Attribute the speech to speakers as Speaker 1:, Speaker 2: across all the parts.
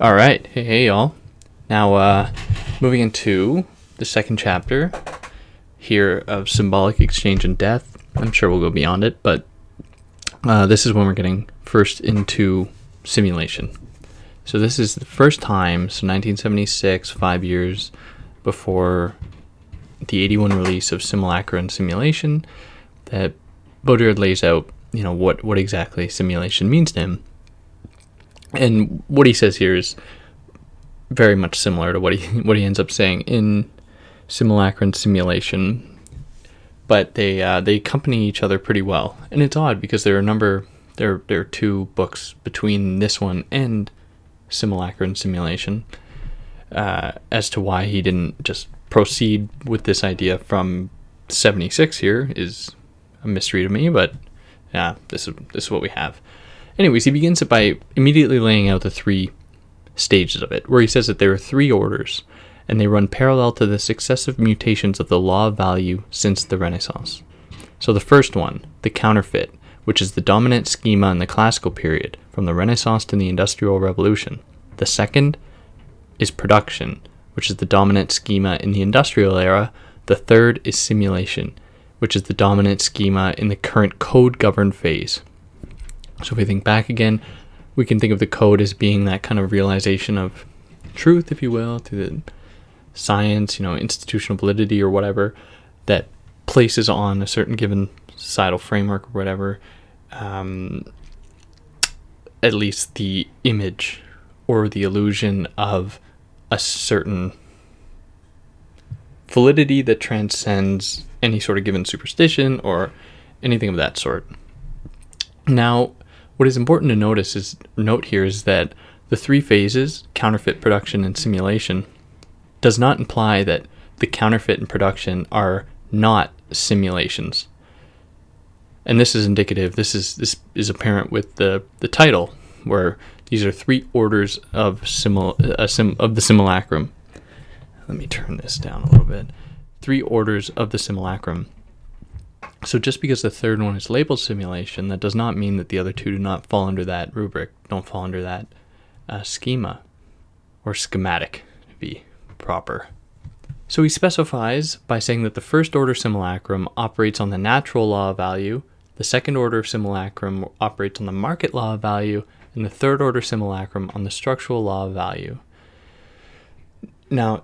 Speaker 1: All right, hey, hey, y'all. Now, uh, moving into the second chapter here of symbolic exchange and death. I'm sure we'll go beyond it, but uh, this is when we're getting first into simulation. So this is the first time, so 1976, five years before the 81 release of Simulacra and Simulation, that Baudrillard lays out, you know, what, what exactly simulation means to him. And what he says here is very much similar to what he what he ends up saying in Simulacra and Simulation, but they uh, they accompany each other pretty well. And it's odd because there are a number there there are two books between this one and Simulacra and Simulation uh, as to why he didn't just proceed with this idea from 76 here is a mystery to me, but yeah, this is this is what we have. Anyways, he begins it by immediately laying out the three stages of it, where he says that there are three orders, and they run parallel to the successive mutations of the law of value since the Renaissance. So the first one, the counterfeit, which is the dominant schema in the classical period, from the Renaissance to the Industrial Revolution. The second is production, which is the dominant schema in the industrial era. The third is simulation, which is the dominant schema in the current code governed phase. So if we think back again, we can think of the code as being that kind of realization of truth, if you will, through the science, you know, institutional validity or whatever that places on a certain given societal framework or whatever, um, at least the image or the illusion of a certain validity that transcends any sort of given superstition or anything of that sort. Now, what is important to notice is note here is that the three phases, counterfeit, production, and simulation, does not imply that the counterfeit and production are not simulations. And this is indicative. This is this is apparent with the the title, where these are three orders of uh, sim, of the simulacrum. Let me turn this down a little bit. Three orders of the simulacrum. So just because the third one is labeled simulation, that does not mean that the other two do not fall under that rubric, don't fall under that uh, schema or schematic to be proper. So he specifies by saying that the first order simulacrum operates on the natural law of value, the second order of simulacrum operates on the market law of value, and the third order simulacrum on the structural law of value. Now,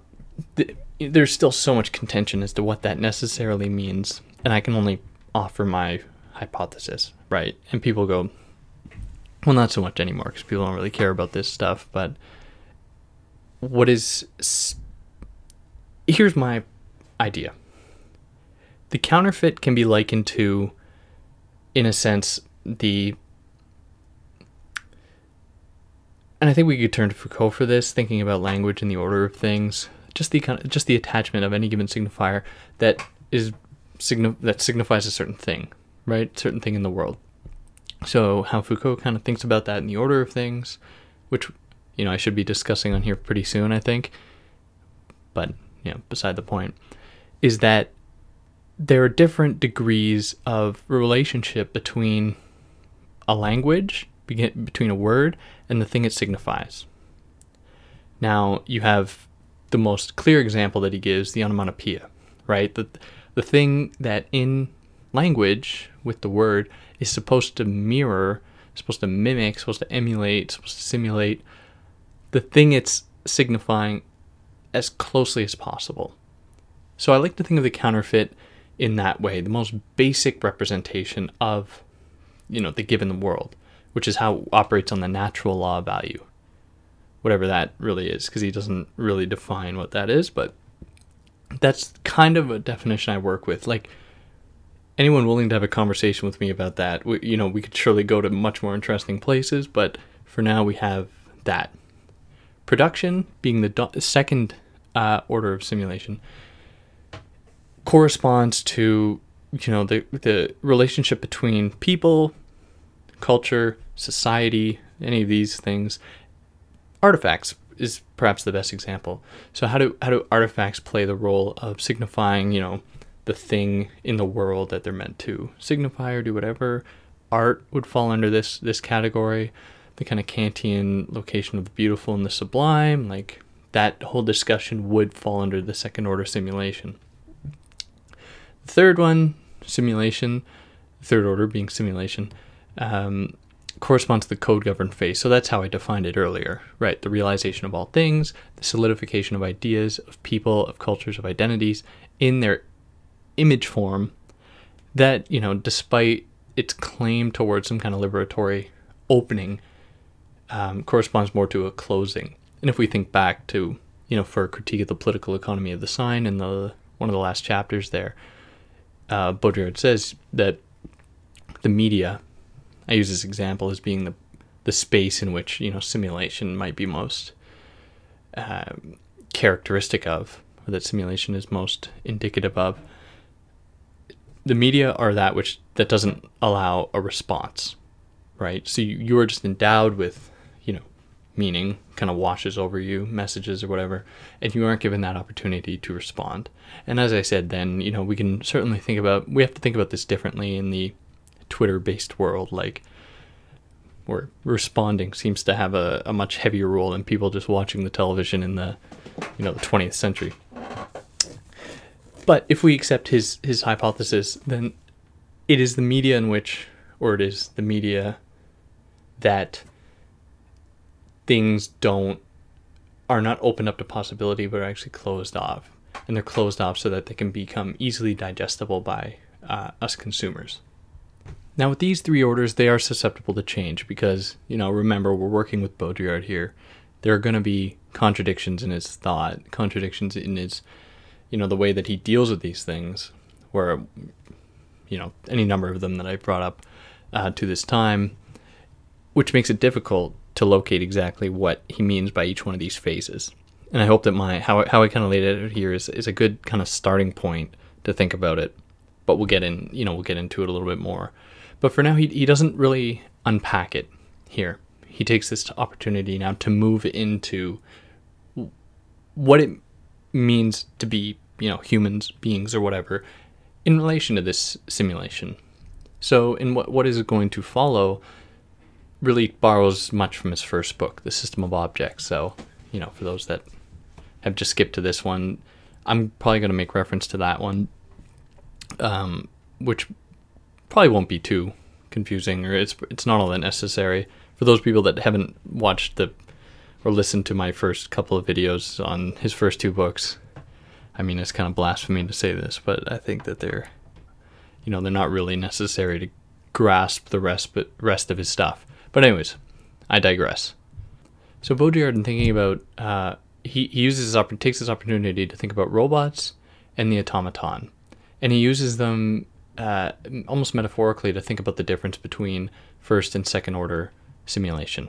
Speaker 1: th- there's still so much contention as to what that necessarily means, and I can only offer my hypothesis, right? And people go, well, not so much anymore because people don't really care about this stuff. But what is. Here's my idea the counterfeit can be likened to, in a sense, the. And I think we could turn to Foucault for this, thinking about language and the order of things. Just the kind of, just the attachment of any given signifier that is signi- that signifies a certain thing, right? Certain thing in the world. So how Foucault kind of thinks about that in the order of things, which you know I should be discussing on here pretty soon, I think. But you know, beside the point, is that there are different degrees of relationship between a language, between a word, and the thing it signifies. Now you have the most clear example that he gives, the onomatopoeia, right? That the thing that in language with the word is supposed to mirror, supposed to mimic, supposed to emulate, supposed to simulate the thing it's signifying as closely as possible. So I like to think of the counterfeit in that way, the most basic representation of, you know, the given world, which is how it operates on the natural law of value. Whatever that really is, because he doesn't really define what that is, but that's kind of a definition I work with. Like anyone willing to have a conversation with me about that, we, you know, we could surely go to much more interesting places, but for now we have that. Production being the do- second uh, order of simulation corresponds to you know the the relationship between people, culture, society, any of these things, artifacts is perhaps the best example. So how do how do artifacts play the role of signifying, you know, the thing in the world that they're meant to signify or do whatever? Art would fall under this this category. The kind of Kantian location of the beautiful and the sublime, like that whole discussion would fall under the second order simulation. The third one, simulation, third order being simulation, um, corresponds to the code governed phase. So that's how I defined it earlier, right? The realization of all things, the solidification of ideas, of people, of cultures, of identities in their image form that, you know, despite its claim towards some kind of liberatory opening, um, corresponds more to a closing. And if we think back to, you know, for a critique of the political economy of the sign in the one of the last chapters there, uh, Baudrillard says that the media I use this example as being the the space in which you know simulation might be most uh, characteristic of, or that simulation is most indicative of. The media are that which that doesn't allow a response, right? So you, you are just endowed with, you know, meaning, kind of washes over you, messages or whatever, and you aren't given that opportunity to respond. And as I said, then you know we can certainly think about we have to think about this differently in the Twitter based world, like where responding seems to have a, a much heavier role than people just watching the television in the you know the 20th century. But if we accept his his hypothesis, then it is the media in which, or it is the media that things don't are not opened up to possibility, but are actually closed off, and they're closed off so that they can become easily digestible by uh, us consumers. Now, with these three orders, they are susceptible to change because, you know, remember, we're working with Baudrillard here. There are going to be contradictions in his thought, contradictions in his, you know, the way that he deals with these things, where, you know, any number of them that I've brought up uh, to this time, which makes it difficult to locate exactly what he means by each one of these phases. And I hope that my how, how I kind of laid it out here is, is a good kind of starting point to think about it. But we'll get in, you know, we'll get into it a little bit more. But for now, he, he doesn't really unpack it here. He takes this opportunity now to move into what it means to be, you know, humans, beings, or whatever, in relation to this simulation. So, in what what is going to follow, really borrows much from his first book, The System of Objects. So, you know, for those that have just skipped to this one, I'm probably going to make reference to that one, um, which probably won't be too confusing or it's it's not all that necessary for those people that haven't watched the or listened to my first couple of videos on his first two books. I mean, it's kind of blasphemy to say this, but I think that they're you know, they're not really necessary to grasp the rest but rest of his stuff. But anyways, I digress. So Baudrillard, in thinking about, uh, he, he uses his takes this opportunity to think about robots and the automaton, and he uses them uh, almost metaphorically to think about the difference between first and second order simulation.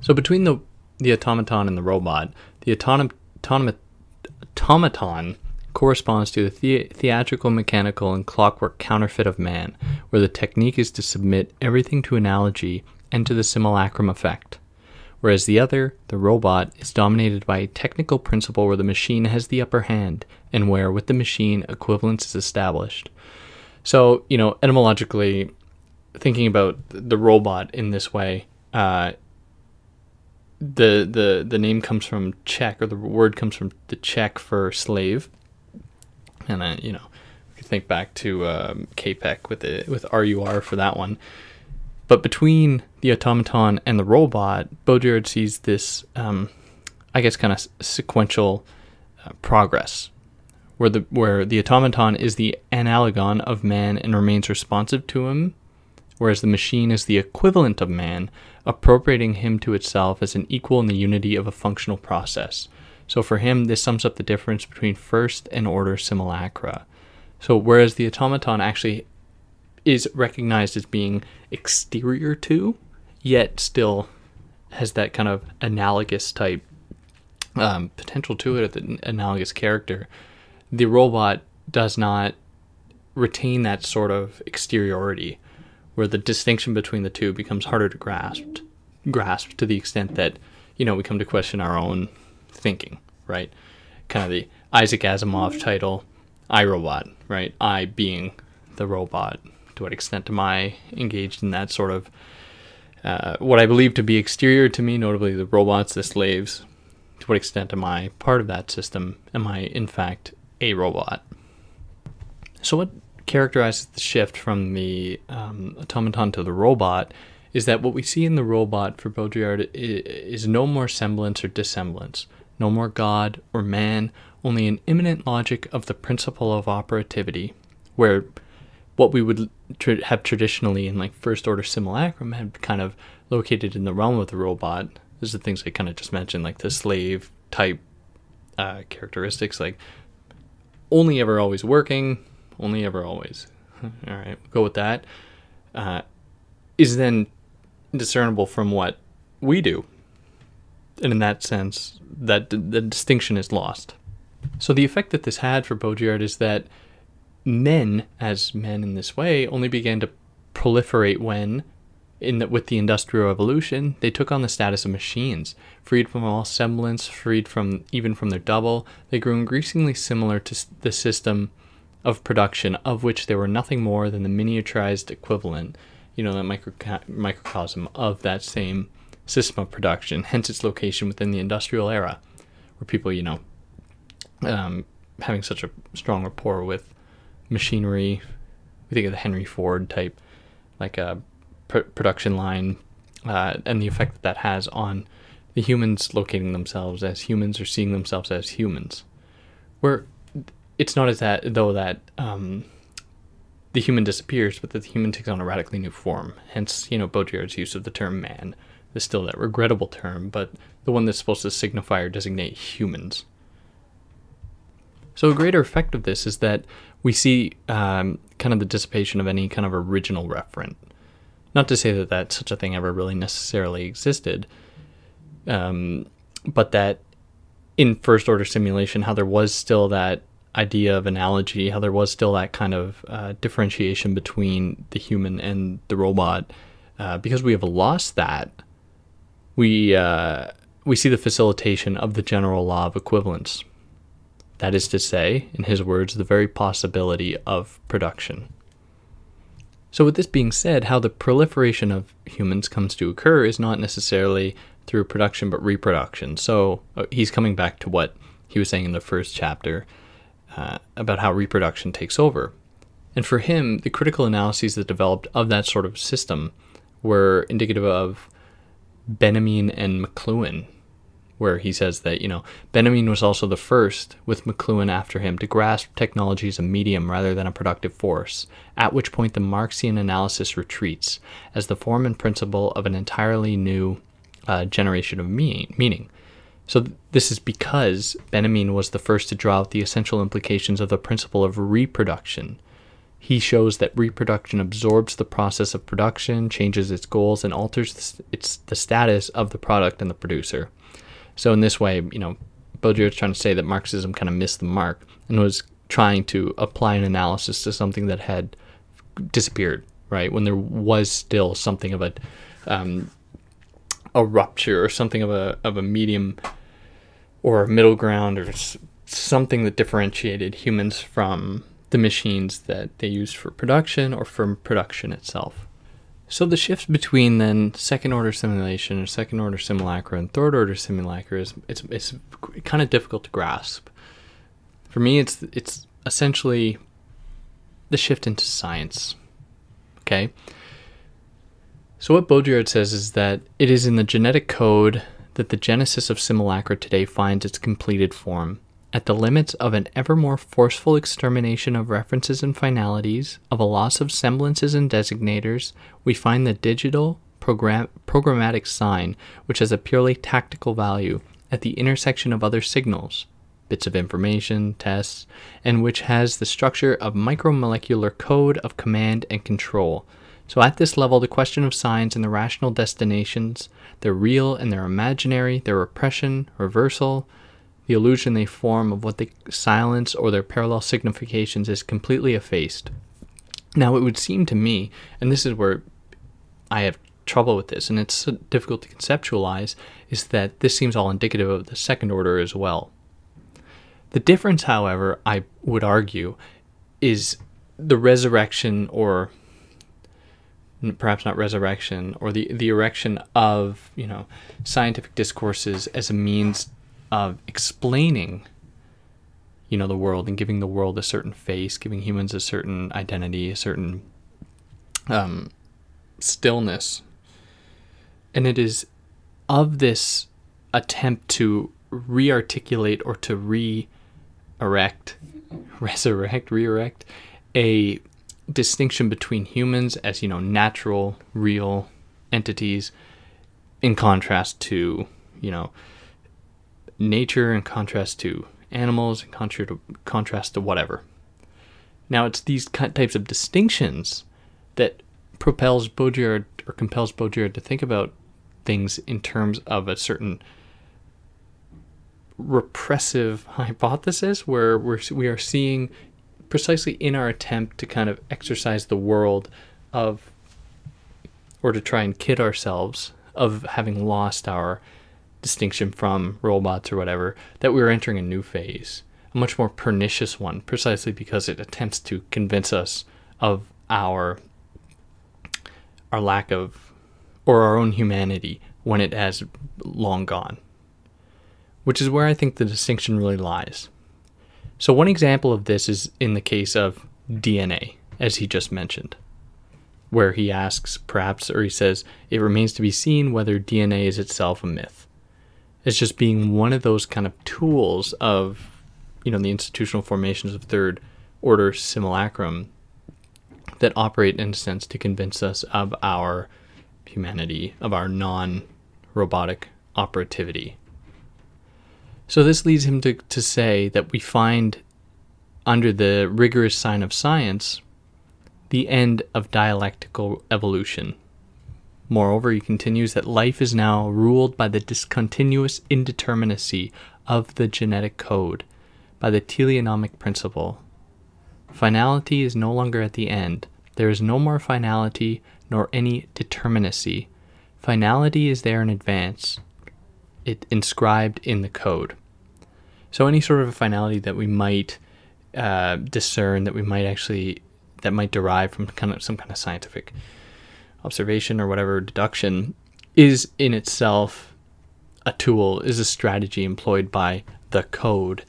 Speaker 1: So between the the automaton and the robot, the automaton corresponds to the, the theatrical, mechanical, and clockwork counterfeit of man, where the technique is to submit everything to analogy and to the simulacrum effect. Whereas the other, the robot, is dominated by a technical principle where the machine has the upper hand, and where, with the machine, equivalence is established. So, you know, etymologically, thinking about the robot in this way, uh, the the the name comes from Czech, or the word comes from the Czech for slave, and uh, you know, you think back to um, Capek with the with RUR for that one. But between the automaton and the robot, Baudrillard sees this, um, I guess, kind of sequential uh, progress where the where the automaton is the analogon of man and remains responsive to him, whereas the machine is the equivalent of man, appropriating him to itself as an equal in the unity of a functional process. So for him, this sums up the difference between first and order simulacra. So whereas the automaton actually is recognized as being exterior to, yet still has that kind of analogous type um, potential to it, the analogous character the robot does not retain that sort of exteriority where the distinction between the two becomes harder to grasp grasp to the extent that you know, we come to question our own thinking, right? Kind of the Isaac Asimov title, I Robot, right? I being the robot. To what extent am I engaged in that sort of uh, what I believe to be exterior to me, notably the robots, the slaves? To what extent am I part of that system? Am I, in fact, a robot? So, what characterizes the shift from the um, automaton to the robot is that what we see in the robot for Baudrillard is no more semblance or dissemblance, no more God or man, only an immanent logic of the principle of operativity, where what we would have traditionally in like first order simulacrum had kind of located in the realm of the robot. These are things I kind of just mentioned, like the slave type uh, characteristics, like only ever always working, only ever always. All right, go with that. Uh, is then discernible from what we do. And in that sense, that the distinction is lost. So the effect that this had for Baudrillard is that men, as men in this way, only began to proliferate when, in with the Industrial Revolution, they took on the status of machines, freed from all semblance, freed from even from their double. They grew increasingly similar to the system of production, of which they were nothing more than the miniaturized equivalent you know, that micro- microcosm of that same system of production, hence its location within the industrial era, where people, you know, um, having such a strong rapport with machinery. We think of the Henry Ford type, like a pr- production line, uh, and the effect that that has on the humans locating themselves as humans or seeing themselves as humans. Where it's not as that though that um, the human disappears, but that the human takes on a radically new form. Hence, you know, Baudrillard's use of the term man is still that regrettable term, but the one that's supposed to signify or designate humans. So, a greater effect of this is that we see um, kind of the dissipation of any kind of original referent. Not to say that that such a thing ever really necessarily existed, um, but that in first order simulation, how there was still that idea of analogy, how there was still that kind of uh, differentiation between the human and the robot. Uh, because we have lost that, we uh, we see the facilitation of the general law of equivalence. That is to say, in his words, the very possibility of production. So, with this being said, how the proliferation of humans comes to occur is not necessarily through production but reproduction. So, uh, he's coming back to what he was saying in the first chapter uh, about how reproduction takes over. And for him, the critical analyses that developed of that sort of system were indicative of Benjamin and McLuhan, where he says that, you know, Benjamin was also the first, with McLuhan after him, to grasp technology as a medium rather than a productive force, at which point the Marxian analysis retreats as the form and principle of an entirely new uh, generation of meaning. So this is because Benjamin was the first to draw out the essential implications of the principle of reproduction. He shows that reproduction absorbs the process of production, changes its goals, and alters its the status of the product and the producer. So in this way, you know, Baudrillard is trying to say that Marxism kind of missed the mark and was trying to apply an analysis to something that had disappeared, right? When there was still something of a um, a rupture or something of a of a medium or a middle ground or something that differentiated humans from the machines that they used for production or from production itself. So the shift between then second order simulation or second order simulacra and third order simulacra is it's it's kind of difficult to grasp. For me, it's it's essentially the shift into science. Okay. So what Baudrillard says is that it is in the genetic code that the genesis of simulacra today finds its completed form. At the limits of an ever more forceful extermination of references and finalities, of a loss of semblances and designators, we find the digital program- programmatic sign, which has a purely tactical value, at the intersection of other signals, bits of information, tests, and which has the structure of micromolecular code of command and control, so, at this level, the question of signs and the rational destinations, their real and their imaginary, their repression, reversal, the illusion they form of what they silence or their parallel significations is completely effaced. Now, it would seem to me, and this is where I have trouble with this, and it's difficult to conceptualize, is that this seems all indicative of the second order as well. The difference, however, I would argue, is the resurrection or perhaps not resurrection or the the erection of you know scientific discourses as a means of explaining you know the world and giving the world a certain face giving humans a certain identity a certain um, stillness. And it is of this attempt to re-articulate or to re-erect resurrect re-erect a distinction between humans as you know natural real entities in contrast to you know nature in contrast to animals in contrast to, whatever. Now it's these types of distinctions that propels Baudrillard or compels Baudrillard to think about things in terms of a certain repressive hypothesis where we're, we are seeing precisely in our attempt to kind of exercise the world of, or to try and kid ourselves of having lost our distinction from robots or whatever, that we are entering a new phase, a much more pernicious one, precisely because it attempts to convince us of our our lack of or our own humanity when it has long gone. Which is where I think the distinction really lies. So, one example of this is in the case of DNA, as he just mentioned, where he asks, perhaps, or he says, it remains to be seen whether DNA is itself a myth. It's just being one of those kind of tools of, you know, the institutional formations of third order simulacrum that operate in a sense to convince us of our humanity, of our non robotic operativity. So this leads him to, to say that we find under the rigorous sign of science the end of dialectical evolution. Moreover, he continues that life is now ruled by the discontinuous indeterminacy of the genetic code, by the teleonomic principle. Finality is no longer at the end. There is no more finality nor any determinacy. Finality is there in advance it inscribed in the code. So any sort of finality that we might uh, discern, that we might actually, that might derive from kind of some kind of scientific observation or whatever deduction, is in itself a tool, is a strategy employed by the code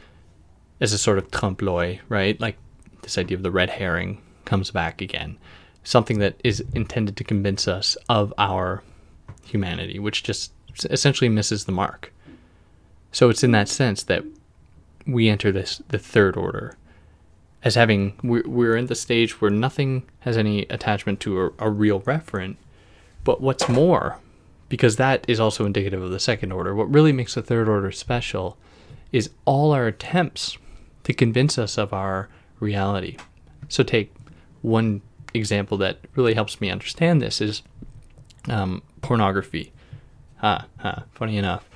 Speaker 1: as a sort of trompe l'oeil, right? Like this idea of the red herring comes back again. Something that is intended to convince us of our humanity, which just essentially misses the mark. So it's in that sense that we enter this the third order as having we're, in the stage where nothing has any attachment to a, a real referent but what's more because that is also indicative of the second order what really makes the third order special is all our attempts to convince us of our reality so take one example that really helps me understand this is um, pornography Ha, ha, funny enough.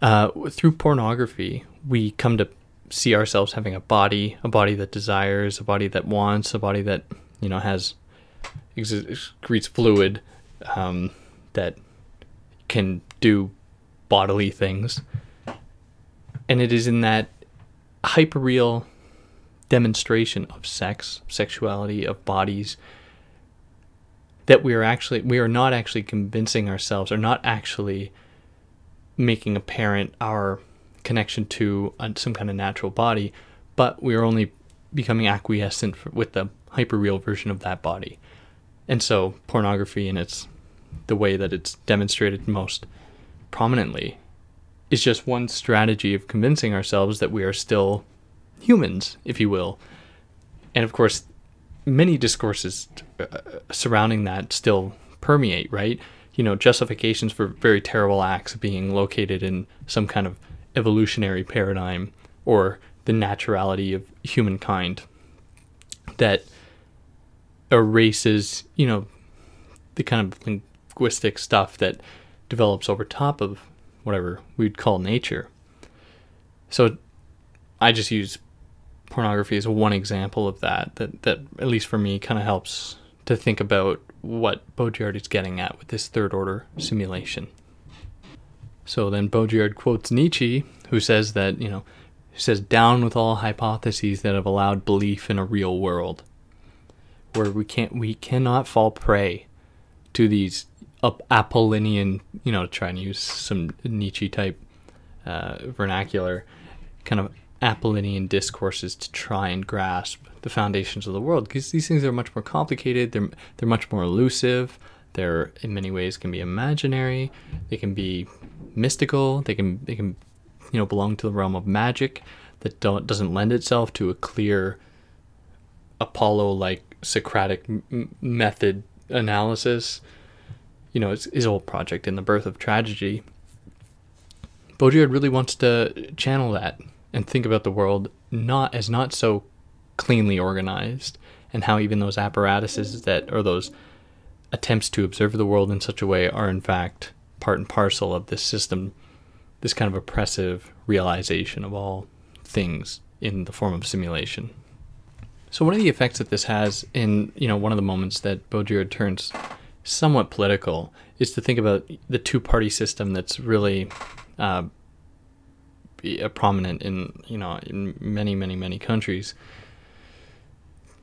Speaker 1: Uh, through pornography, we come to see ourselves having a body, a body that desires, a body that wants, a body that, you know, has excretes fluid um, that can do bodily things. And it is in that hyperreal demonstration of sex, sexuality, of bodies, that we are actually we are not actually convincing ourselves or not actually making apparent our connection to some kind of natural body, but we are only becoming acquiescent with the hyperreal version of that body. And so pornography in its the way that it's demonstrated most prominently is just one strategy of convincing ourselves that we are still humans, if you will. And of course, many discourses uh, surrounding that still permeate, right? You know, justifications for very terrible acts being located in some kind of evolutionary paradigm or the naturality of humankind that erases, you know, the kind of linguistic stuff that develops over top of whatever we'd call nature. So I just use pornography as one example of that that that at least for me kind of helps to think about what Baudrillard is getting at with this third order simulation. So then Baudrillard quotes Nietzsche, who says that, you know, says, down with all hypotheses that have allowed belief in a real world, where we can't, we cannot fall prey to these Apollinian, you know, to try and use some Nietzsche type uh, vernacular, kind of Apollinian discourses to try and grasp the foundations of the world because these things are much more complicated. They're they're much more elusive. They're in many ways can be imaginary. They can be mystical. They can they can you know belong to the realm of magic that don't doesn't lend itself to a clear Apollo like Socratic m- method analysis. You know, it's his whole project in the birth of tragedy. Baudrillard really wants to channel that and think about the world not as not so cleanly organized and how even those apparatuses that or those attempts to observe the world in such a way are in fact part and parcel of this system this kind of oppressive realization of all things in the form of simulation so one of the effects that this has in you know one of the moments that Baudrillard turns somewhat political is to think about the two party system that's really uh, prominent in you know in many many many countries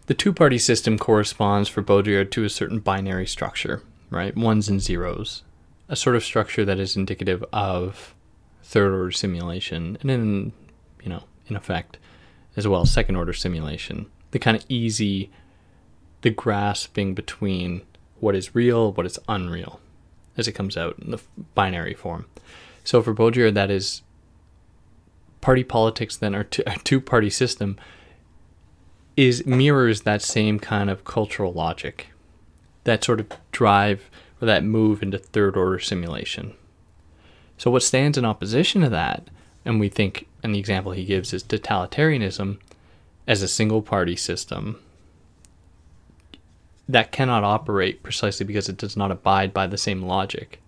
Speaker 1: the two party system corresponds for Baudrillard to a certain binary structure, right? Ones and zeros. A sort of structure that is indicative of third order simulation and in you know, in effect, as well second order simulation. The kind of easy the grasping between what is real, what is unreal, as it comes out in the binary form. So for Baudrillard, that is party politics. Then or a two party system is mirrors that same kind of cultural logic, that sort of drive that move into third order simulation. So what stands in opposition to that, and we think, and the example he gives is totalitarianism as a single party system that cannot operate precisely because it does not abide by the same logic.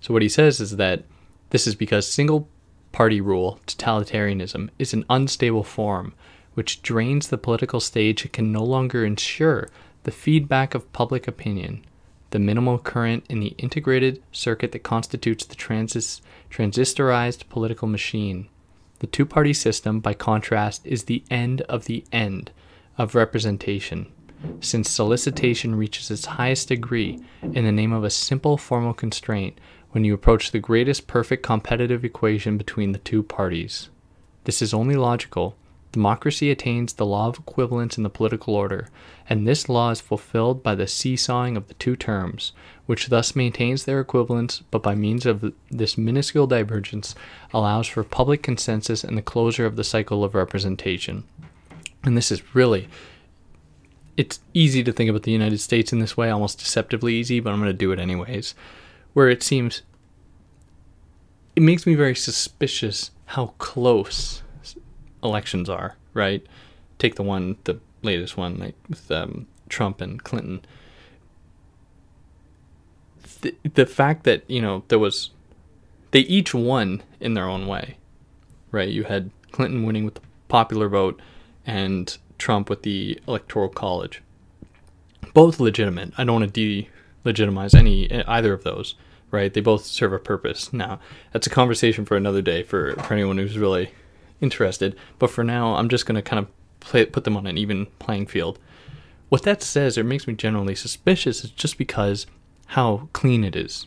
Speaker 1: So what he says is that this is because single party rule, totalitarianism, is an unstable form which drains the political stage and can no longer ensure the feedback of public opinion, the minimal current in the integrated circuit that constitutes the transis- transistorized political machine. The two party system, by contrast, is the end of the end of representation, since solicitation reaches its highest degree in the name of a simple formal constraint when you approach the greatest perfect competitive equation between the two parties. This is only logical Democracy attains the law of equivalence in the political order, and this law is fulfilled by the seesawing of the two terms, which thus maintains their equivalence, but by means of this minuscule divergence allows for public consensus and the closure of the cycle of representation. And this is really it's easy to think about the United States in this way, almost deceptively easy, but I'm going to do it anyways. Where it seems it makes me very suspicious how close elections are, right? Take the one, the latest one, like with um, Trump and Clinton. The, the fact that, you know, there was, they each won in their own way, right? You had Clinton winning with the popular vote and Trump with the electoral college. Both legitimate. I don't want to delegitimize any either of those, right? They both serve a purpose. Now, that's a conversation for another day for, for anyone who's really interested. But for now, I'm just going to kind of play, put them on an even playing field. What that says, or makes me generally suspicious, is just because how clean it is.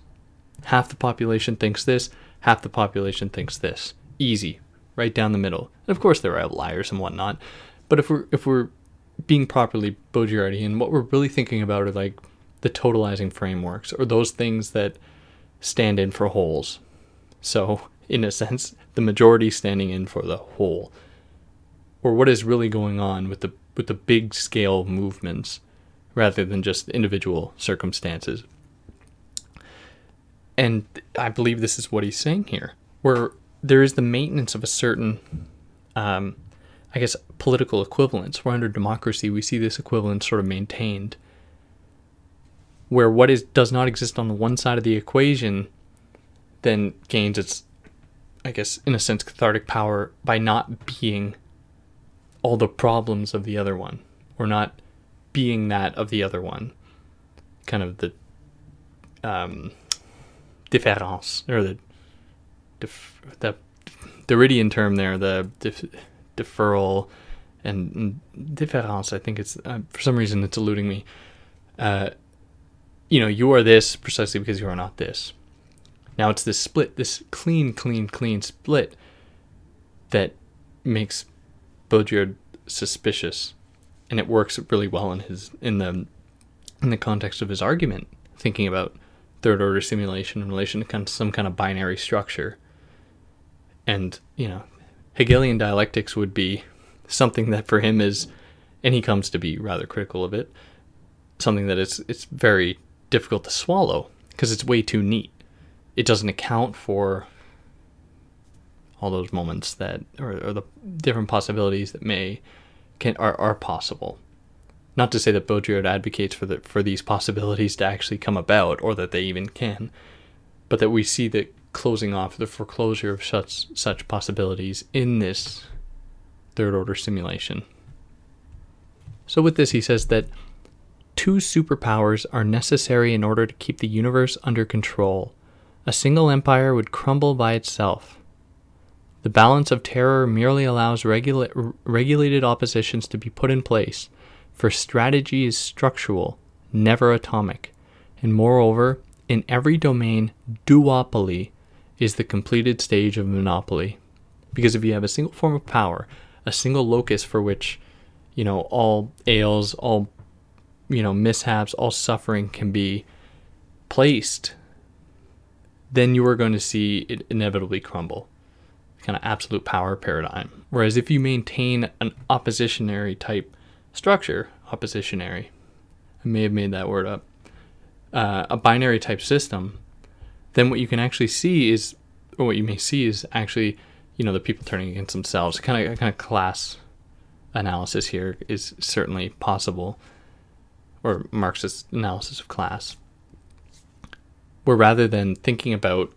Speaker 1: Half the population thinks this, half the population thinks this. Easy, right down the middle. And of course, there are outliers and whatnot. But if we're if we're being properly Baudrillardian, what we're really thinking about are like the totalizing frameworks or those things that stand in for wholes. So in a sense, the majority standing in for the whole, or what is really going on with the with the big scale movements, rather than just individual circumstances. And I believe this is what he's saying here, where there is the maintenance of a certain, um, I guess, political equivalence. Where under democracy we see this equivalence sort of maintained, where what is does not exist on the one side of the equation then gains its I guess, in a sense, cathartic power by not being all the problems of the other one, or not being that of the other one. kind of the um, difference or the dif- the Derridian term there, the dif- deferral and difference. I think it's uh, for some reason it's eluding me. Uh, you know, you are this precisely because you are not this. Now it's this split, this clean, clean, clean split that makes Baudrillard suspicious, and it works really well in his in the in the context of his argument, thinking about third order simulation in relation to kind of some kind of binary structure. And you know, Hegelian dialectics would be something that for him is, and he comes to be rather critical of it, something that is it's very difficult to swallow because it's way too neat. It doesn't account for all those moments that or, or the different possibilities that may can are, are possible. Not to say that Baudrillard advocates for the for these possibilities to actually come about or that they even can, but that we see the closing off the foreclosure of such such possibilities in this third order simulation. So with this he says that two superpowers are necessary in order to keep the universe under control. A single empire would crumble by itself. The balance of terror merely allows regula- regulated oppositions to be put in place, for strategy is structural, never atomic. And moreover, in every domain, duopoly is the completed stage of monopoly. Because if you have a single form of power, a single locus for which, you know, all ails, all, you know, mishaps, all suffering can be placed, then you are going to see it inevitably crumble kind of absolute power paradigm. Whereas if you maintain an oppositionary type structure, oppositionary, I may have made that word up, uh, a binary type system, then what you can actually see is, or what you may see is actually, you know, the people turning against themselves. Kind of, kind of class analysis here is certainly possible, or Marxist analysis of class, where rather than thinking about,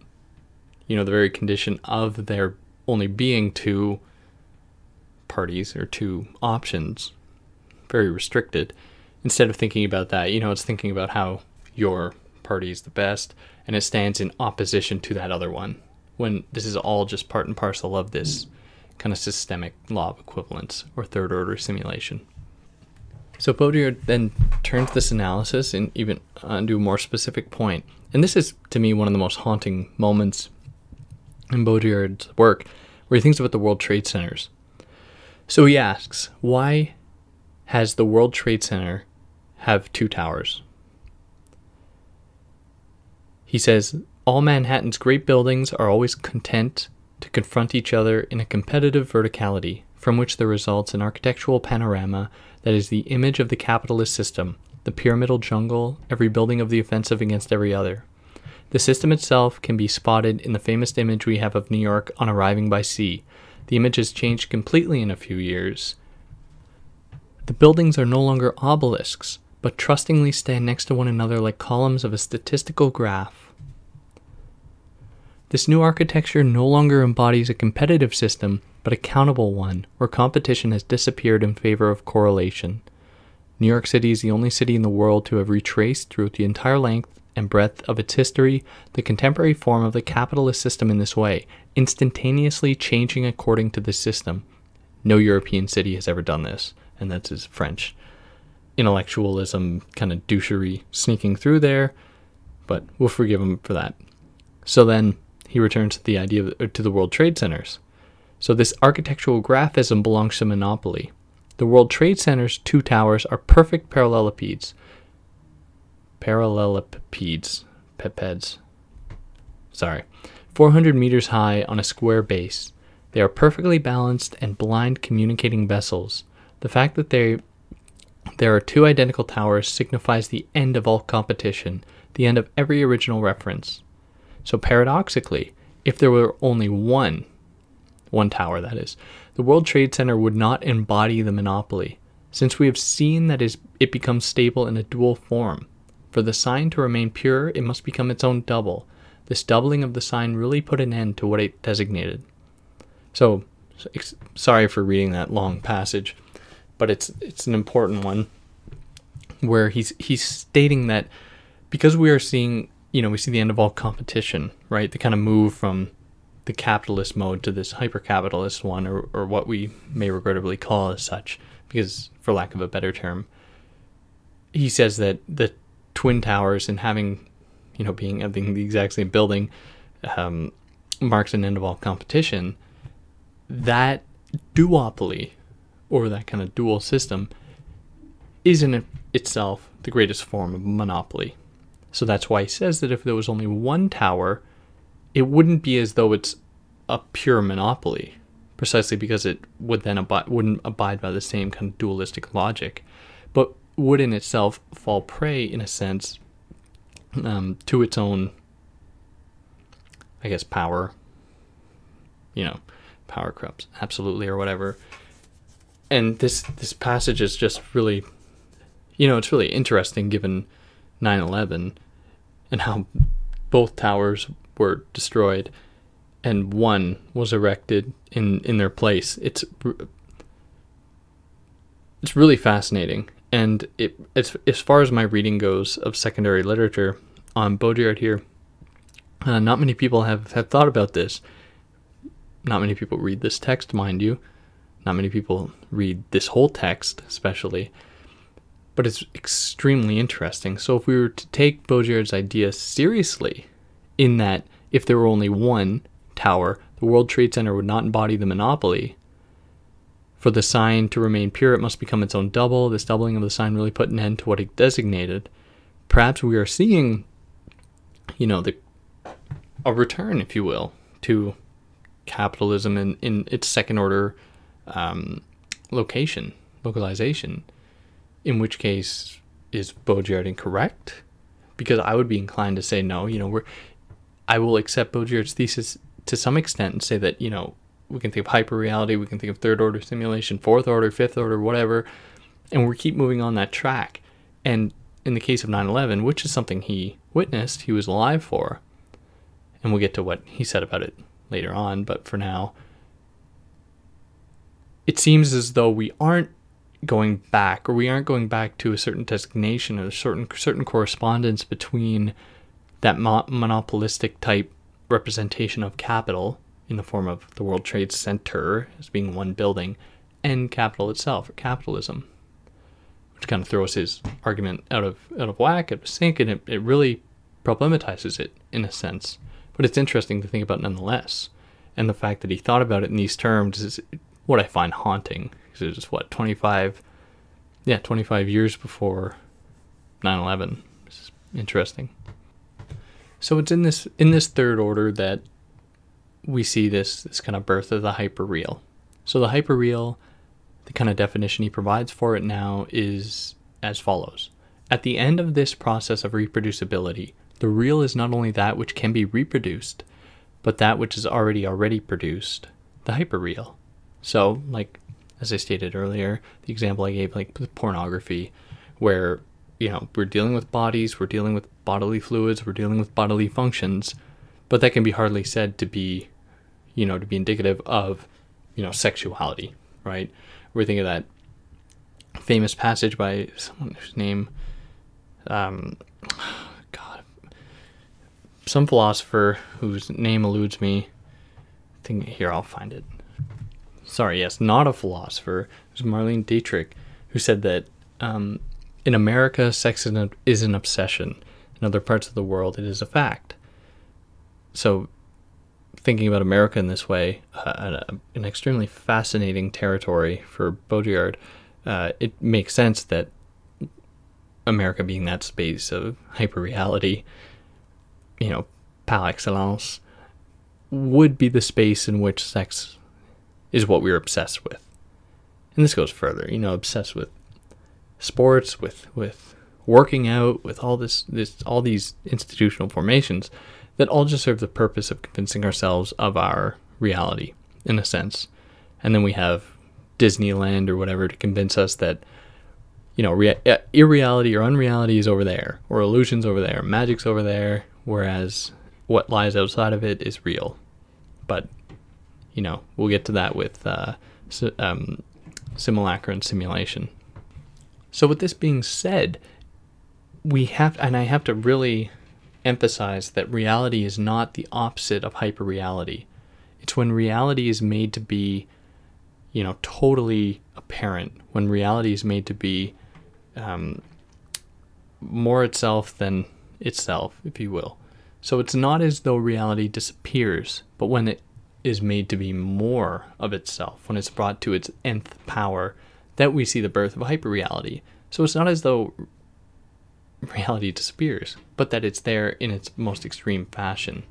Speaker 1: you know, the very condition of their only being two parties or two options, very restricted. Instead of thinking about that, you know, it's thinking about how your party is the best and it stands in opposition to that other one. When this is all just part and parcel of this kind of systemic law of equivalence or third order simulation. So Baudrillard then turns this analysis and even uh, onto a more specific point. And this is, to me, one of the most haunting moments in Baudrillard's work, where he thinks about the World Trade Centers. So he asks, why has the World Trade Center have two towers? He says, all Manhattan's great buildings are always content to confront each other in a competitive verticality, from which there results an architectural panorama that is the image of the capitalist system, the pyramidal jungle, every building of the offensive against every other. The system itself can be spotted in the famous image we have of New York on arriving by sea. The image has changed completely in a few years. The buildings are no longer obelisks, but trustingly stand next to one another like columns of a statistical graph. This new architecture no longer embodies a competitive system, but a countable one, where competition has disappeared in favor of correlation. New York City is the only city in the world to have retraced throughout the entire length and breadth of its history the contemporary form of the capitalist system in this way, instantaneously changing according to the system. No European city has ever done this, and that's his French intellectualism kind of douchery sneaking through there, but we'll forgive him for that. So then he returns to the idea of, to the World Trade Centers. So this architectural graphism belongs to monopoly. The World Trade Center's two towers are perfect parallelepipeds, parallelepipeds, pipeds. Sorry, 400 meters high on a square base. They are perfectly balanced and blind communicating vessels. The fact that they there are two identical towers signifies the end of all competition, the end of every original reference. So paradoxically, if there were only one, one tower that is, the World Trade Center would not embody the monopoly, since we have seen that it becomes stable in a dual form. For the sign to remain pure, it must become its own double. This doubling of the sign really put an end to what it designated. So, sorry for reading that long passage, but it's it's an important one where he's he's stating that because we are seeing, you know, we see the end of all competition, right? The kind of move from the capitalist mode to this hyper capitalist one, or, or what we may regrettably call as such, because for lack of a better term, he says that the Twin Towers and having, you know, being having the exact same building um, marks an end of all competition. That duopoly, or that kind of dual system, is in itself the greatest form of monopoly. So that's why he says that if there was only one tower, it wouldn't be as though it's a pure monopoly, precisely because it would then abide, wouldn't abide by the same kind of dualistic logic, but would in itself fall prey, in a sense, um, to its own, I guess, power. You know, power corrupts absolutely, or whatever. And this this passage is just really, you know, it's really interesting given 9/11 and how both towers were destroyed and one was erected in in their place. It's it's really fascinating, and it as as far as my reading goes of secondary literature on Baudrillard here, uh, not many people have have thought about this. Not many people read this text, mind you. Not many people read this whole text, especially. But it's extremely interesting. So if we were to take Baudrillard's idea seriously, in that if there were only one tower, the World Trade Center would not embody the monopoly. For the sign to remain pure, it must become its own double. This doubling of the sign really put an end to what it designated. Perhaps we are seeing, you know, the a return, if you will, to capitalism in, in its second order um, location, localization. In which case, is Baudrillard incorrect? Because I would be inclined to say no. You know, we're I will accept Baudrillard's thesis to some extent and say that, you know, we can think of hyper reality, we can think of third order simulation, fourth order, fifth order, whatever, and we keep moving on that track. And in the case of 9 11, which is something he witnessed, he was alive for, and we'll get to what he said about it later on, but for now, it seems as though we aren't going back, or we aren't going back to a certain designation or a certain certain correspondence between that mo- monopolistic type representation of capital in the form of the World Trade Center as being one building and capital itself or capitalism, which kind of throws his argument out of out of whack, out of sync, and it, it really problematizes it in a sense. But it's interesting to think about nonetheless. And the fact that he thought about it in these terms is what I find haunting. Because it's what, 25, yeah, 25 years before 9 11. It's interesting. So it's in this in this third order that we see this this kind of birth of the hyperreal. So the hyperreal, the kind of definition he provides for it now is as follows. At the end of this process of reproducibility, the real is not only that which can be reproduced, but that which is already already produced, the hyperreal. So, like as I stated earlier, the example I gave like pornography, where you know, we're dealing with bodies, we're dealing with bodily fluids, we're dealing with bodily functions, but that can be hardly said to be, you know, to be indicative of, you know, sexuality, right? We think of that famous passage by someone whose name, um, God, some philosopher whose name eludes me. I think here I'll find it. Sorry, yes, not a philosopher. It was Marlene Dietrich who said that um, in America, sex is an obsession. In other parts of the world, it is a fact. So, thinking about America in this way, uh, an extremely fascinating territory for Baudrillard, uh, it makes sense that America being that space of hyperreality, you know, par excellence, would be the space in which sex is what we're obsessed with. And this goes further, you know, obsessed with sports, with with working out, with all this this all these institutional formations that all just serve the purpose of convincing ourselves of our reality in a sense. And then we have Disneyland or whatever to convince us that you know rea- irreality or unreality is over there or illusions over there, magic's over there, whereas what lies outside of it is real. But you know, we'll get to that with uh, um, simulacra and simulation. So, with this being said, we have, and I have to really emphasize that reality is not the opposite of hyperreality. It's when reality is made to be, you know, totally apparent. When reality is made to be um, more itself than itself, if you will. So it's not as though reality disappears, but when it is made to be more of itself, when it's brought to its nth power, that we see the birth of hyperreality. So it's not as though reality disappears, but that it's there in its most extreme fashion.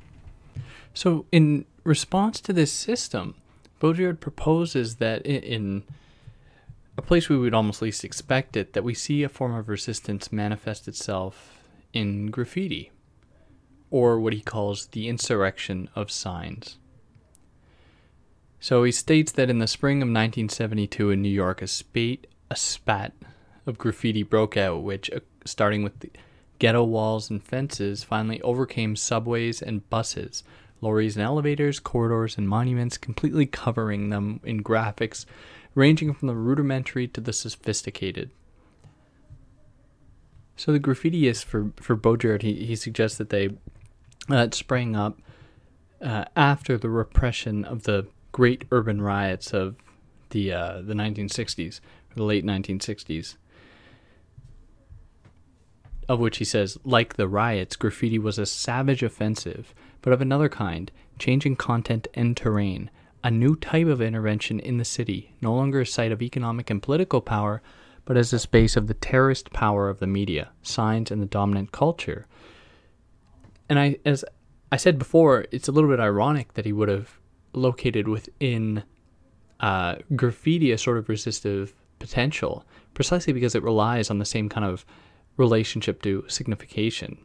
Speaker 1: So, in response to this system, Baudrillard proposes that in a place we would almost least expect it, that we see a form of resistance manifest itself in graffiti, or what he calls the insurrection of signs. So he states that in the spring of 1972 in New York, a spate, a spat of graffiti broke out, which, starting with the ghetto walls and fences, finally overcame subways and buses, lorries and elevators, corridors and monuments, completely covering them in graphics ranging from the rudimentary to the sophisticated. So the graffitiists for for Baudrillard, he, he suggests that they uh, sprang up uh, after the repression of the great urban riots of the uh, the 1960s, the late 1960s, of which he says, like the riots, graffiti was a savage offensive, but of another kind, changing content and terrain, a new type of intervention in the city, no longer a site of economic and political power, but as a space of the terrorist power of the media, signs, and the dominant culture. And I, as I said before, it's a little bit ironic that he would have located within uh, graffiti a sort of resistive potential, precisely because it relies on the same kind of relationship to signification,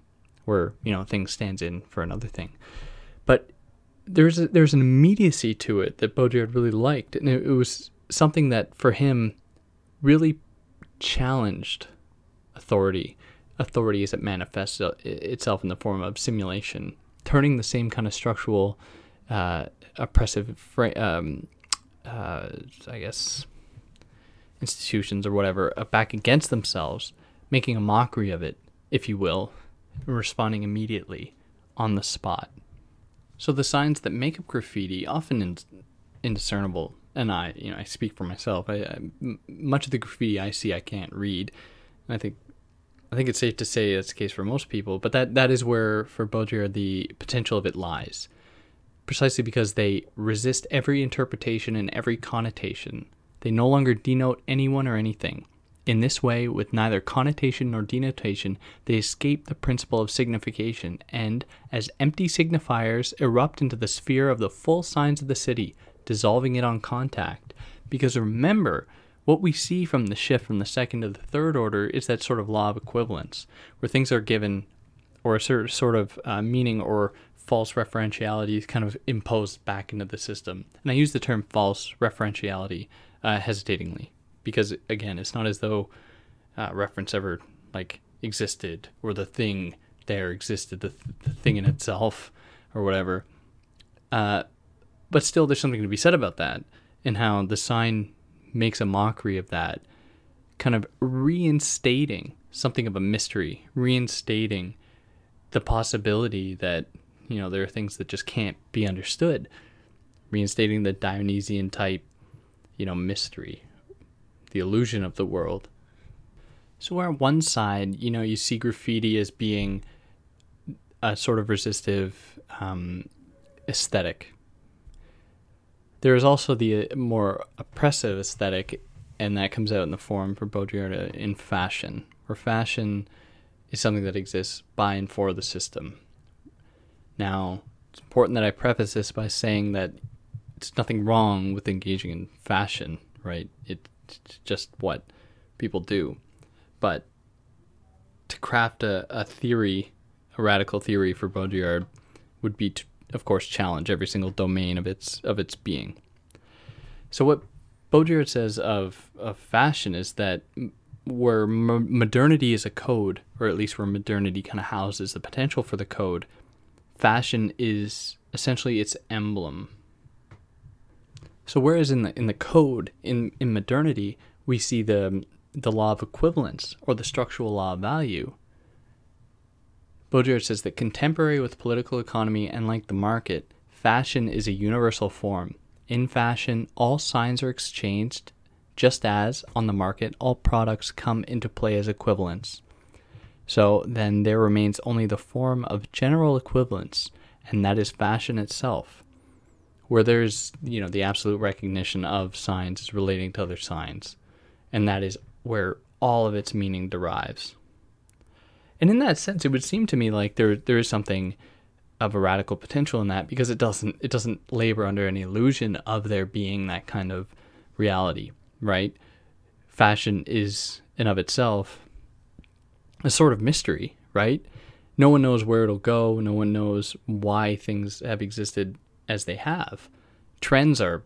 Speaker 1: where you know thing stands in for another thing. But there's a, there's an immediacy to it that Baudrillard really liked, and it, it was something that for him really challenged authority. Authority as it manifests itself in the form of simulation, turning the same kind of structural uh, oppressive, um, uh, I guess, institutions or whatever uh, back against themselves, making a mockery of it, if you will, and responding immediately on the spot. So the signs that make up graffiti, often indiscernible, and I, you know, I speak for myself. Much of the graffiti I see, I can't read. I think, I think it's safe to say that's the case for most people. But that that is where, for Baudrillard, the potential of it lies, precisely because they resist every interpretation and every connotation. They no longer denote anyone or anything. In this way, with neither connotation nor denotation, they escape the principle of signification, and, as empty signifiers, erupt into the sphere of the full signs of the city, dissolving it on contact. Because remember, what we see from the shift from the second to the third order is that sort of law of equivalence, where things are given, or a certain sort of uh, meaning or false referentiality is kind of imposed back into the system. And I use the term false referentiality uh, hesitatingly because again, it's not as though uh, reference ever like existed or the thing there existed, the, th- the thing in itself or whatever. Uh, but still, there's something to be said about that and how the sign makes a mockery of that, kind of reinstating something of a mystery, reinstating the possibility that you know there are things that just can't be understood, reinstating the Dionysian type, you know, mystery the illusion of the world. So, where on one side, you know, you see graffiti as being a sort of resistive um, aesthetic, there is also the uh, more oppressive aesthetic, and that comes out in the form for Baudrillard in fashion, where fashion is something that exists by and for the system. Now, it's important that I preface this by saying that it's nothing wrong with engaging in fashion, right? It just what people do. But to craft a, a theory, a radical theory for Baudrillard, would be to, of course, challenge every single domain of its of its being. So what Baudrillard says of of fashion is that where modernity is a code, or at least where modernity kind of houses the potential for the code, fashion is essentially its emblem so whereas in the in the code in in modernity we see the the law of equivalence or the structural law of value, Baudrillard says that contemporary with political economy and like the market, fashion is a universal form. In fashion, all signs are exchanged, just as, on the market, all products come into play as equivalents. So then there remains only the form of general equivalence, and that is fashion itself, where there's, you know, the absolute recognition of signs as relating to other signs, and that is where all of its meaning derives. And in that sense, it would seem to me like there there is something of a radical potential in that because it doesn't it doesn't labor under any illusion of there being that kind of reality, right? Fashion is in of itself a sort of mystery, right? No one knows where it'll go. No one knows why things have existed as they have. Trends are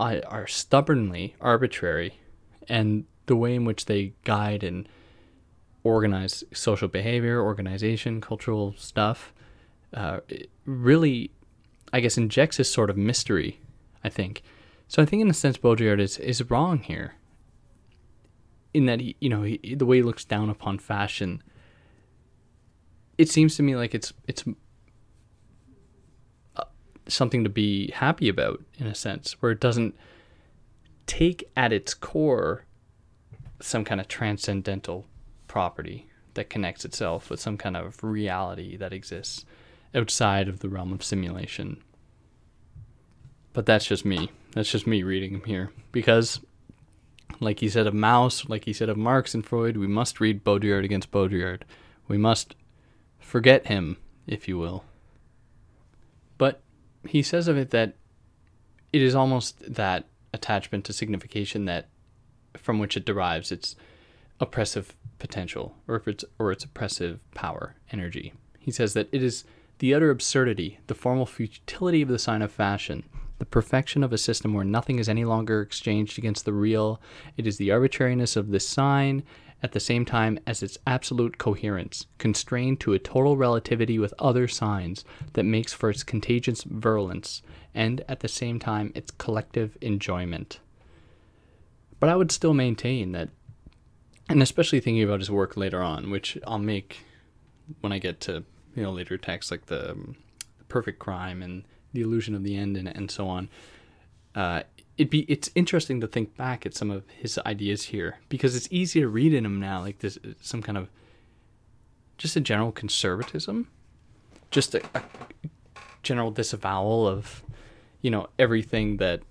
Speaker 1: are stubbornly arbitrary, and the way in which they guide and organize social behavior, organization, cultural stuff, uh, really, I guess, injects this sort of mystery, I think. So I think, in a sense, Baudrillard is, is wrong here. In that, he, you know, he, the way he looks down upon fashion, it seems to me like it's it's something to be happy about in a sense, where it doesn't take at its core some kind of transcendental property that connects itself with some kind of reality that exists outside of the realm of simulation. But that's just me. That's just me reading him here. Because, like he said of Mauss, like he said of Marx and Freud, we must read Baudrillard against Baudrillard. We must forget him, if you will. But he says of it that it is almost that attachment to signification that from which it derives its oppressive potential or if it's or its oppressive power energy. He says that it is the utter absurdity, the formal futility of the sign of fashion, the perfection of a system where nothing is any longer exchanged against the real. It is the arbitrariness of this sign at the same time as its absolute coherence, constrained to a total relativity with other signs that makes for its contagious virulence, and at the same time its collective enjoyment. But I would still maintain that and especially thinking about his work later on, which I'll make when I get to you know later texts like the, um, the perfect crime and the illusion of the end and, and so on. Uh, it'd be it's interesting to think back at some of his ideas here because it's easy to read in him now like this some kind of just a general conservatism, just a, a general disavowal of you know everything that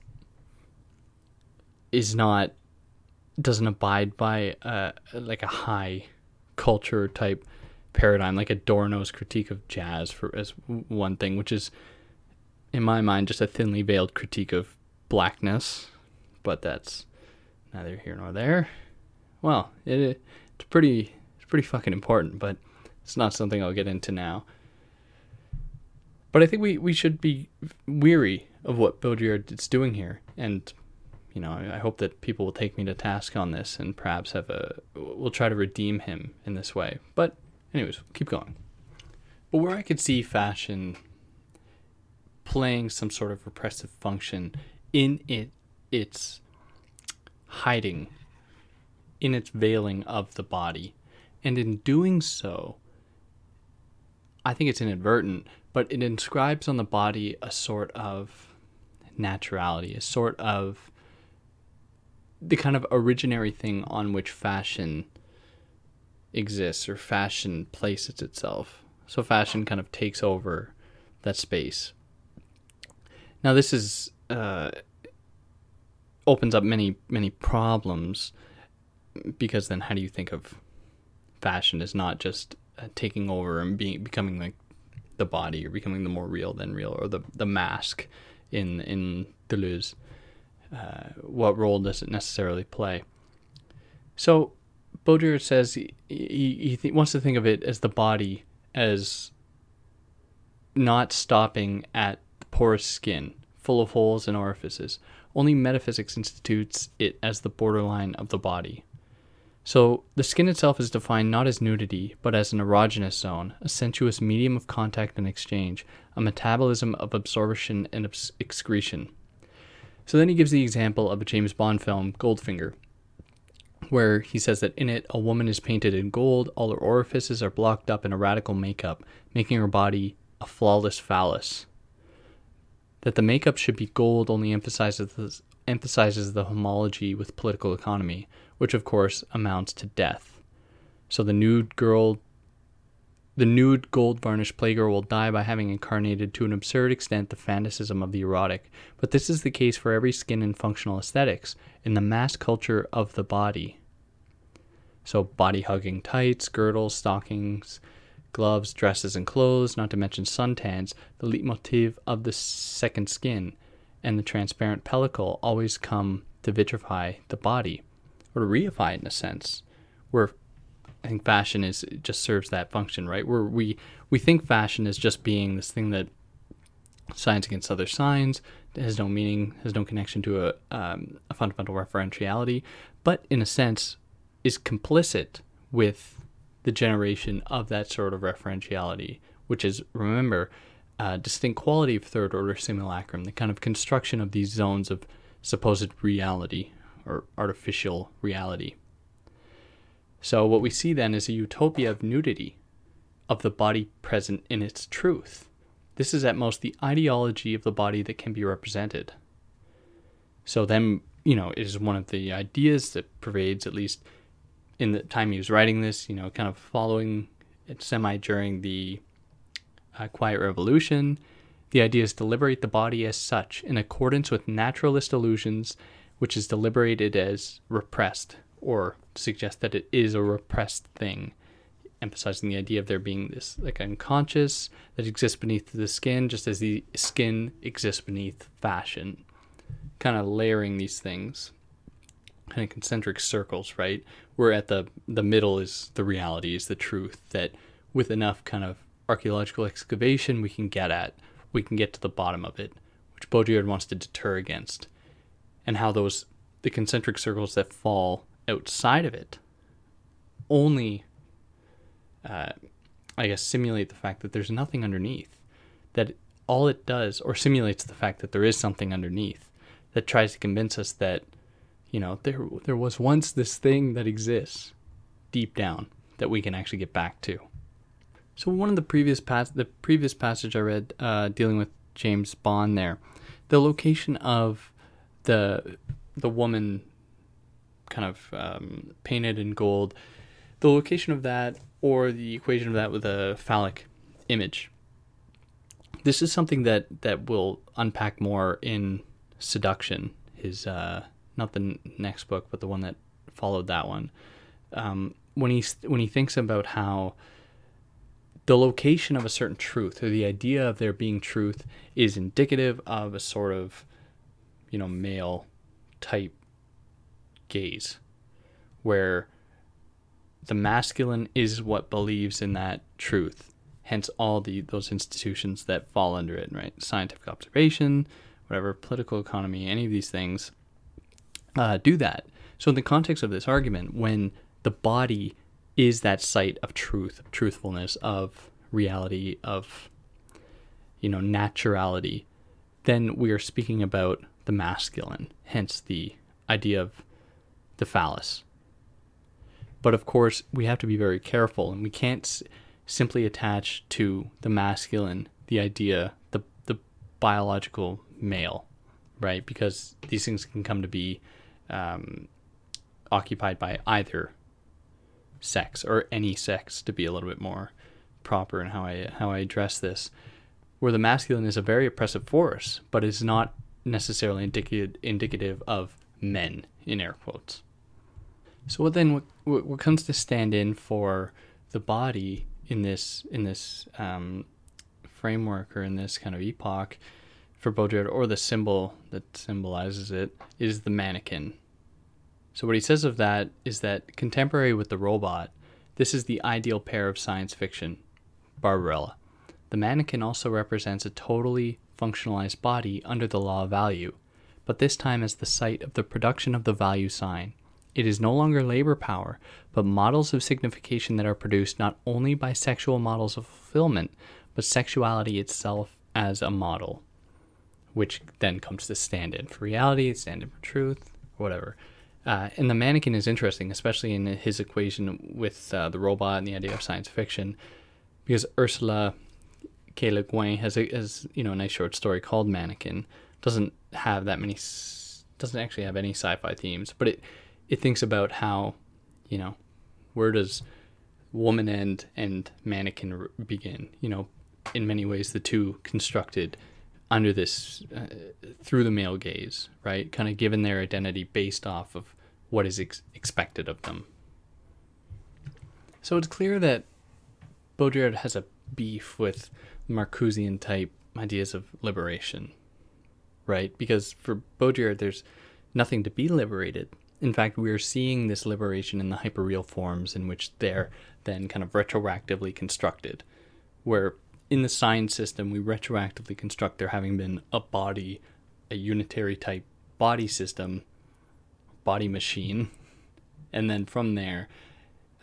Speaker 1: is not doesn't abide by uh, like a high culture type paradigm, like Adorno's critique of jazz for as one thing, which is in my mind just a thinly veiled critique of blackness, but that's neither here nor there. Well, it, it's pretty it's pretty fucking important, but it's not something I'll get into now. But I think we, we should be weary of what Baudrillard is doing here, and you know, I hope that people will take me to task on this and perhaps have a we'll try to redeem him in this way. But anyways, keep going. But where I could see fashion playing some sort of repressive function in it its hiding in its veiling of the body and in doing so I think it's inadvertent, but it inscribes on the body a sort of naturality, a sort of the kind of originary thing on which fashion exists or fashion places itself. So fashion kind of takes over that space. Now this is uh, opens up many many problems because then how do you think of fashion as not just uh, taking over and being becoming like the body or becoming the more real than real or the the mask in in Deleuze uh, what role does it necessarily play? So Baudrillard says he, he, he th- wants to think of it as the body as not stopping at the porous skin, full of holes and orifices. Only metaphysics institutes it as the borderline of the body. So, the skin itself is defined not as nudity, but as an erogenous zone, a sensuous medium of contact and exchange, a metabolism of absorption and excretion. So then he gives the example of a James Bond film, Goldfinger. where he says that in it, a woman is painted in gold, all her orifices are blocked up in a radical makeup, making her body a flawless phallus. That the makeup should be gold only emphasizes the, emphasizes the homology with political economy, which of course amounts to death. So the nude girl the nude gold varnished playgirl will die by having incarnated to an absurd extent the fantasism of the erotic, but this is the case for every skin and functional aesthetics in the mass culture of the body. So, body hugging tights, girdles, stockings, gloves, dresses, and clothes, not to mention suntans, the leitmotif of the second skin, and the transparent pellicle always come to vitrify the body, or to reify it in a sense, where I think fashion is just serves that function, right? Where we we think fashion is just being this thing that signs against other signs has no meaning, has no connection to a, um, a fundamental referentiality, but in a sense is complicit with the generation of that sort of referentiality, which is remember a distinct quality of third order simulacrum, the kind of construction of these zones of supposed reality or artificial reality. So, what we see then is a utopia of nudity, of the body present in its truth. This is at most the ideology of the body that can be represented. So, then, you know, it is one of the ideas that pervades, at least in the time he was writing this, you know, kind of following it semi during the uh, Quiet Revolution. The idea is to liberate the body as such in accordance with naturalist illusions, which is deliberated as repressed or suggest that it is a repressed thing, emphasizing the idea of there being this like unconscious that exists beneath the skin, just as the skin exists beneath fashion. Kind of layering these things, kind of concentric circles, right? Where at the the middle is the reality, is the truth that with enough kind of archaeological excavation we can get at, we can get to the bottom of it, which Baudrillard wants to deter against, and how those the concentric circles that fall outside of it only, uh, I guess, simulate the fact that there's nothing underneath. That all it does, or simulates the fact that there is something underneath, that tries to convince us that, you know, there there was once this thing that exists deep down that we can actually get back to. So one of the previous pas- the previous passage I read uh, dealing with James Bond there, the location of the the woman kind of um, painted in gold, the location of that or the equation of that with a phallic image. This is something that that will unpack more in Seduction, his uh, not the next book, but the one that followed that one. Um, when he when he thinks about how the location of a certain truth or the idea of there being truth is indicative of a sort of you know male type gaze, where the masculine is what believes in that truth. Hence, all the those institutions that fall under it, right? Scientific observation, whatever, political economy, any of these things uh, do that. So, in the context of this argument, when the body is that site of truth, of truthfulness, of reality, of you know naturality, then we are speaking about the masculine. Hence, the idea of the phallus. But of course, we have to be very careful, and we can't s- simply attach to the masculine the idea, the, the biological male, right? Because these things can come to be um, occupied by either sex or any sex, to be a little bit more proper in how I how I address this. Where the masculine is a very oppressive force, but is not necessarily indicative indicative of men in air quotes. So what then what, what comes to stand in for the body in this in this um, framework or in this kind of epoch for Baudrillard or the symbol that symbolizes it is the mannequin. So what he says of that is that contemporary with the robot, this is the ideal pair of science fiction, Barbarella. The mannequin also represents a totally functionalized body under the law of value, but this time as the site of the production of the value sign it is no longer labor power, but models of signification that are produced not only by sexual models of fulfillment, but sexuality itself as a model, which then comes to stand in for reality, stand in for truth, whatever. Uh, and the mannequin is interesting, especially in his equation with uh, the robot and the idea of science fiction, because Ursula K. Le Guin has a has you know a nice short story called Mannequin. Doesn't have that many, doesn't actually have any sci-fi themes, but it it thinks about how, you know, where does woman end and mannequin begin? You know, in many ways the two constructed under this uh, through the male gaze, right? Kind of given their identity based off of what is ex- expected of them. So it's clear that Baudrillard has a beef with Marcusean type ideas of liberation, right? Because for Baudrillard, there's nothing to be liberated. In fact, we are seeing this liberation in the hyperreal forms in which they're then kind of retroactively constructed, where in the sign system we retroactively construct there having been a body, a unitary type body system body machine, and then from there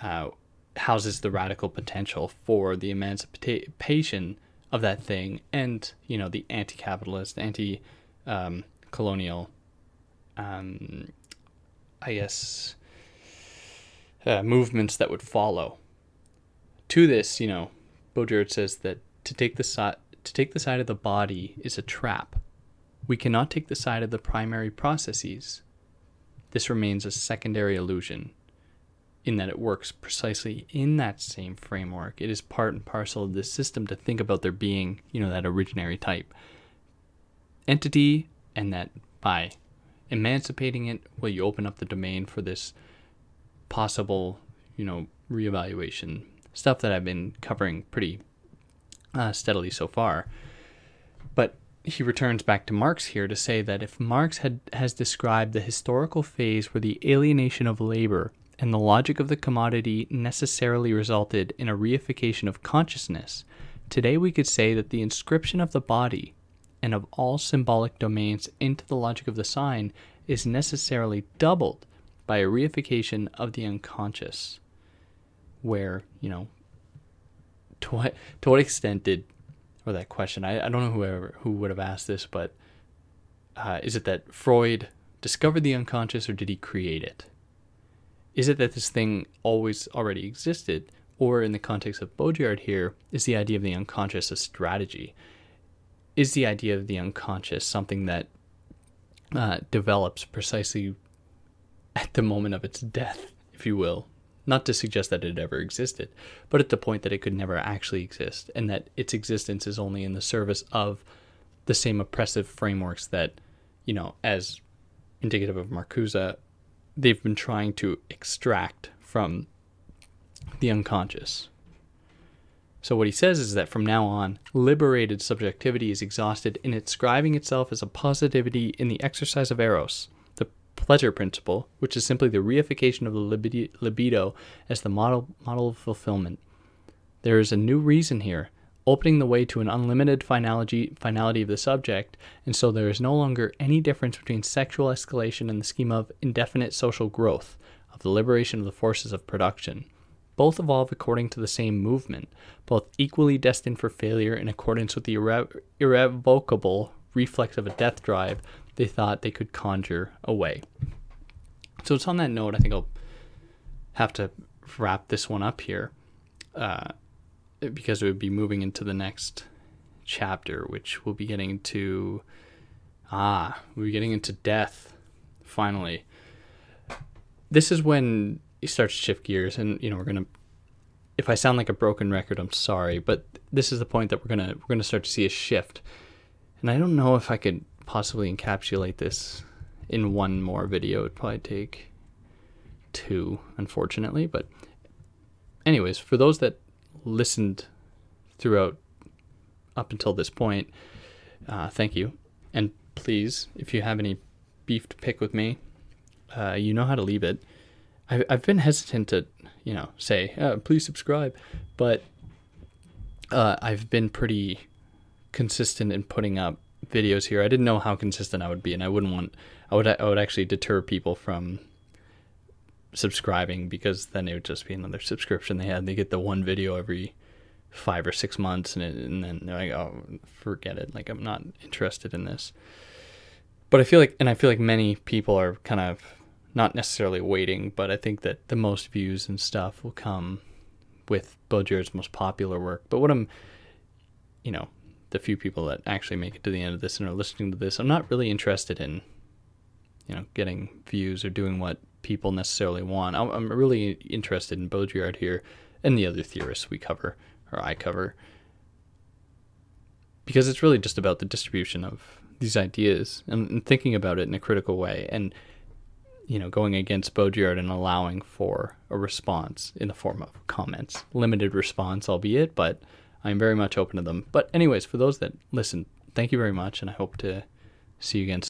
Speaker 1: uh, houses the radical potential for the emancipation of that thing, and you know the anti-capitalist, anti-colonial, um, I guess, uh, movements that would follow. To this, you know, Baudrillard says that to take the side to take the side of the body is a trap. We cannot take the side of the primary processes this remains a secondary illusion in that it works precisely in that same framework. It is part and parcel of this system to think about there being, you know, that originary type entity, and that by emancipating it, will you open up the domain for this possible, you know, reevaluation stuff that I've been covering pretty uh, steadily so far. But he returns back to Marx here to say that if Marx had, has described the historical phase where the alienation of labor and the logic of the commodity necessarily resulted in a reification of consciousness, today we could say that the inscription of the body and of all symbolic domains into the logic of the sign is necessarily doubled by a reification of the unconscious. Where, you know, to what, to what extent did or that question. I, I don't know whoever who would have asked this, but uh, is it that Freud discovered the unconscious or did he create it? Is it that this thing always already existed, or in the context of Baudrillard here, is the idea of the unconscious a strategy? Is the idea of the unconscious something that uh, develops precisely at the moment of its death, if you will, not to suggest that it ever existed, but at the point that it could never actually exist, and that its existence is only in the service of the same oppressive frameworks that, you know, as indicative of Marcuse, they've been trying to extract from the unconscious. So, what he says is that from now on, liberated subjectivity is exhausted in inscribing itself as a positivity in the exercise of Eros, pleasure principle, which is simply the reification of the libido as the model, model of fulfillment. There is a new reason here, opening the way to an unlimited finality, finality of the subject, and so there is no longer any difference between sexual escalation and the scheme of indefinite social growth, of the liberation of the forces of production. Both evolve according to the same movement, both equally destined for failure in accordance with the irre- irrevocable reflex of a death drive they thought they could conjure away. So it's on that note, I think I'll have to wrap this one up here uh, because it would be moving into the next chapter, which we'll be getting into. Ah, we're getting into death finally. This is when he starts to shift gears, and you know we're gonna. If I sound like a broken record, I'm sorry, but this is the point that we're gonna we're gonna start to see a shift, and I don't know if I could possibly encapsulate this in one more video. It'd probably take two, unfortunately. But, anyways, for those that listened throughout up until this point, uh, thank you. And please, if you have any beef to pick with me, uh, you know how to leave it. I've, I've been hesitant to, you know, say, oh, please subscribe, but uh, I've been pretty consistent in putting up videos here. I didn't know how consistent I would be, and I wouldn't want. I would. I would actually deter people from subscribing because then it would just be another subscription they had. They get the one video every five or six months, and, it, and then they're like, "Oh, forget it. Like I'm not interested in this." But I feel like, and I feel like many people are kind of not necessarily waiting, but I think that the most views and stuff will come with Baudrillard's most popular work. But what I'm, you know, the few people that actually make it to the end of this and are listening to this, I'm not really interested in, you know, getting views or doing what people necessarily want. I'm, really interested in Baudrillard here and the other theorists we cover or I cover because it's really just about the distribution of these ideas and, and thinking about it in a critical way and you know going against Baudrillard and allowing for a response in the form of comments limited response albeit but I'm very much open to them. But anyways for those that listen thank you very much and I hope to see you again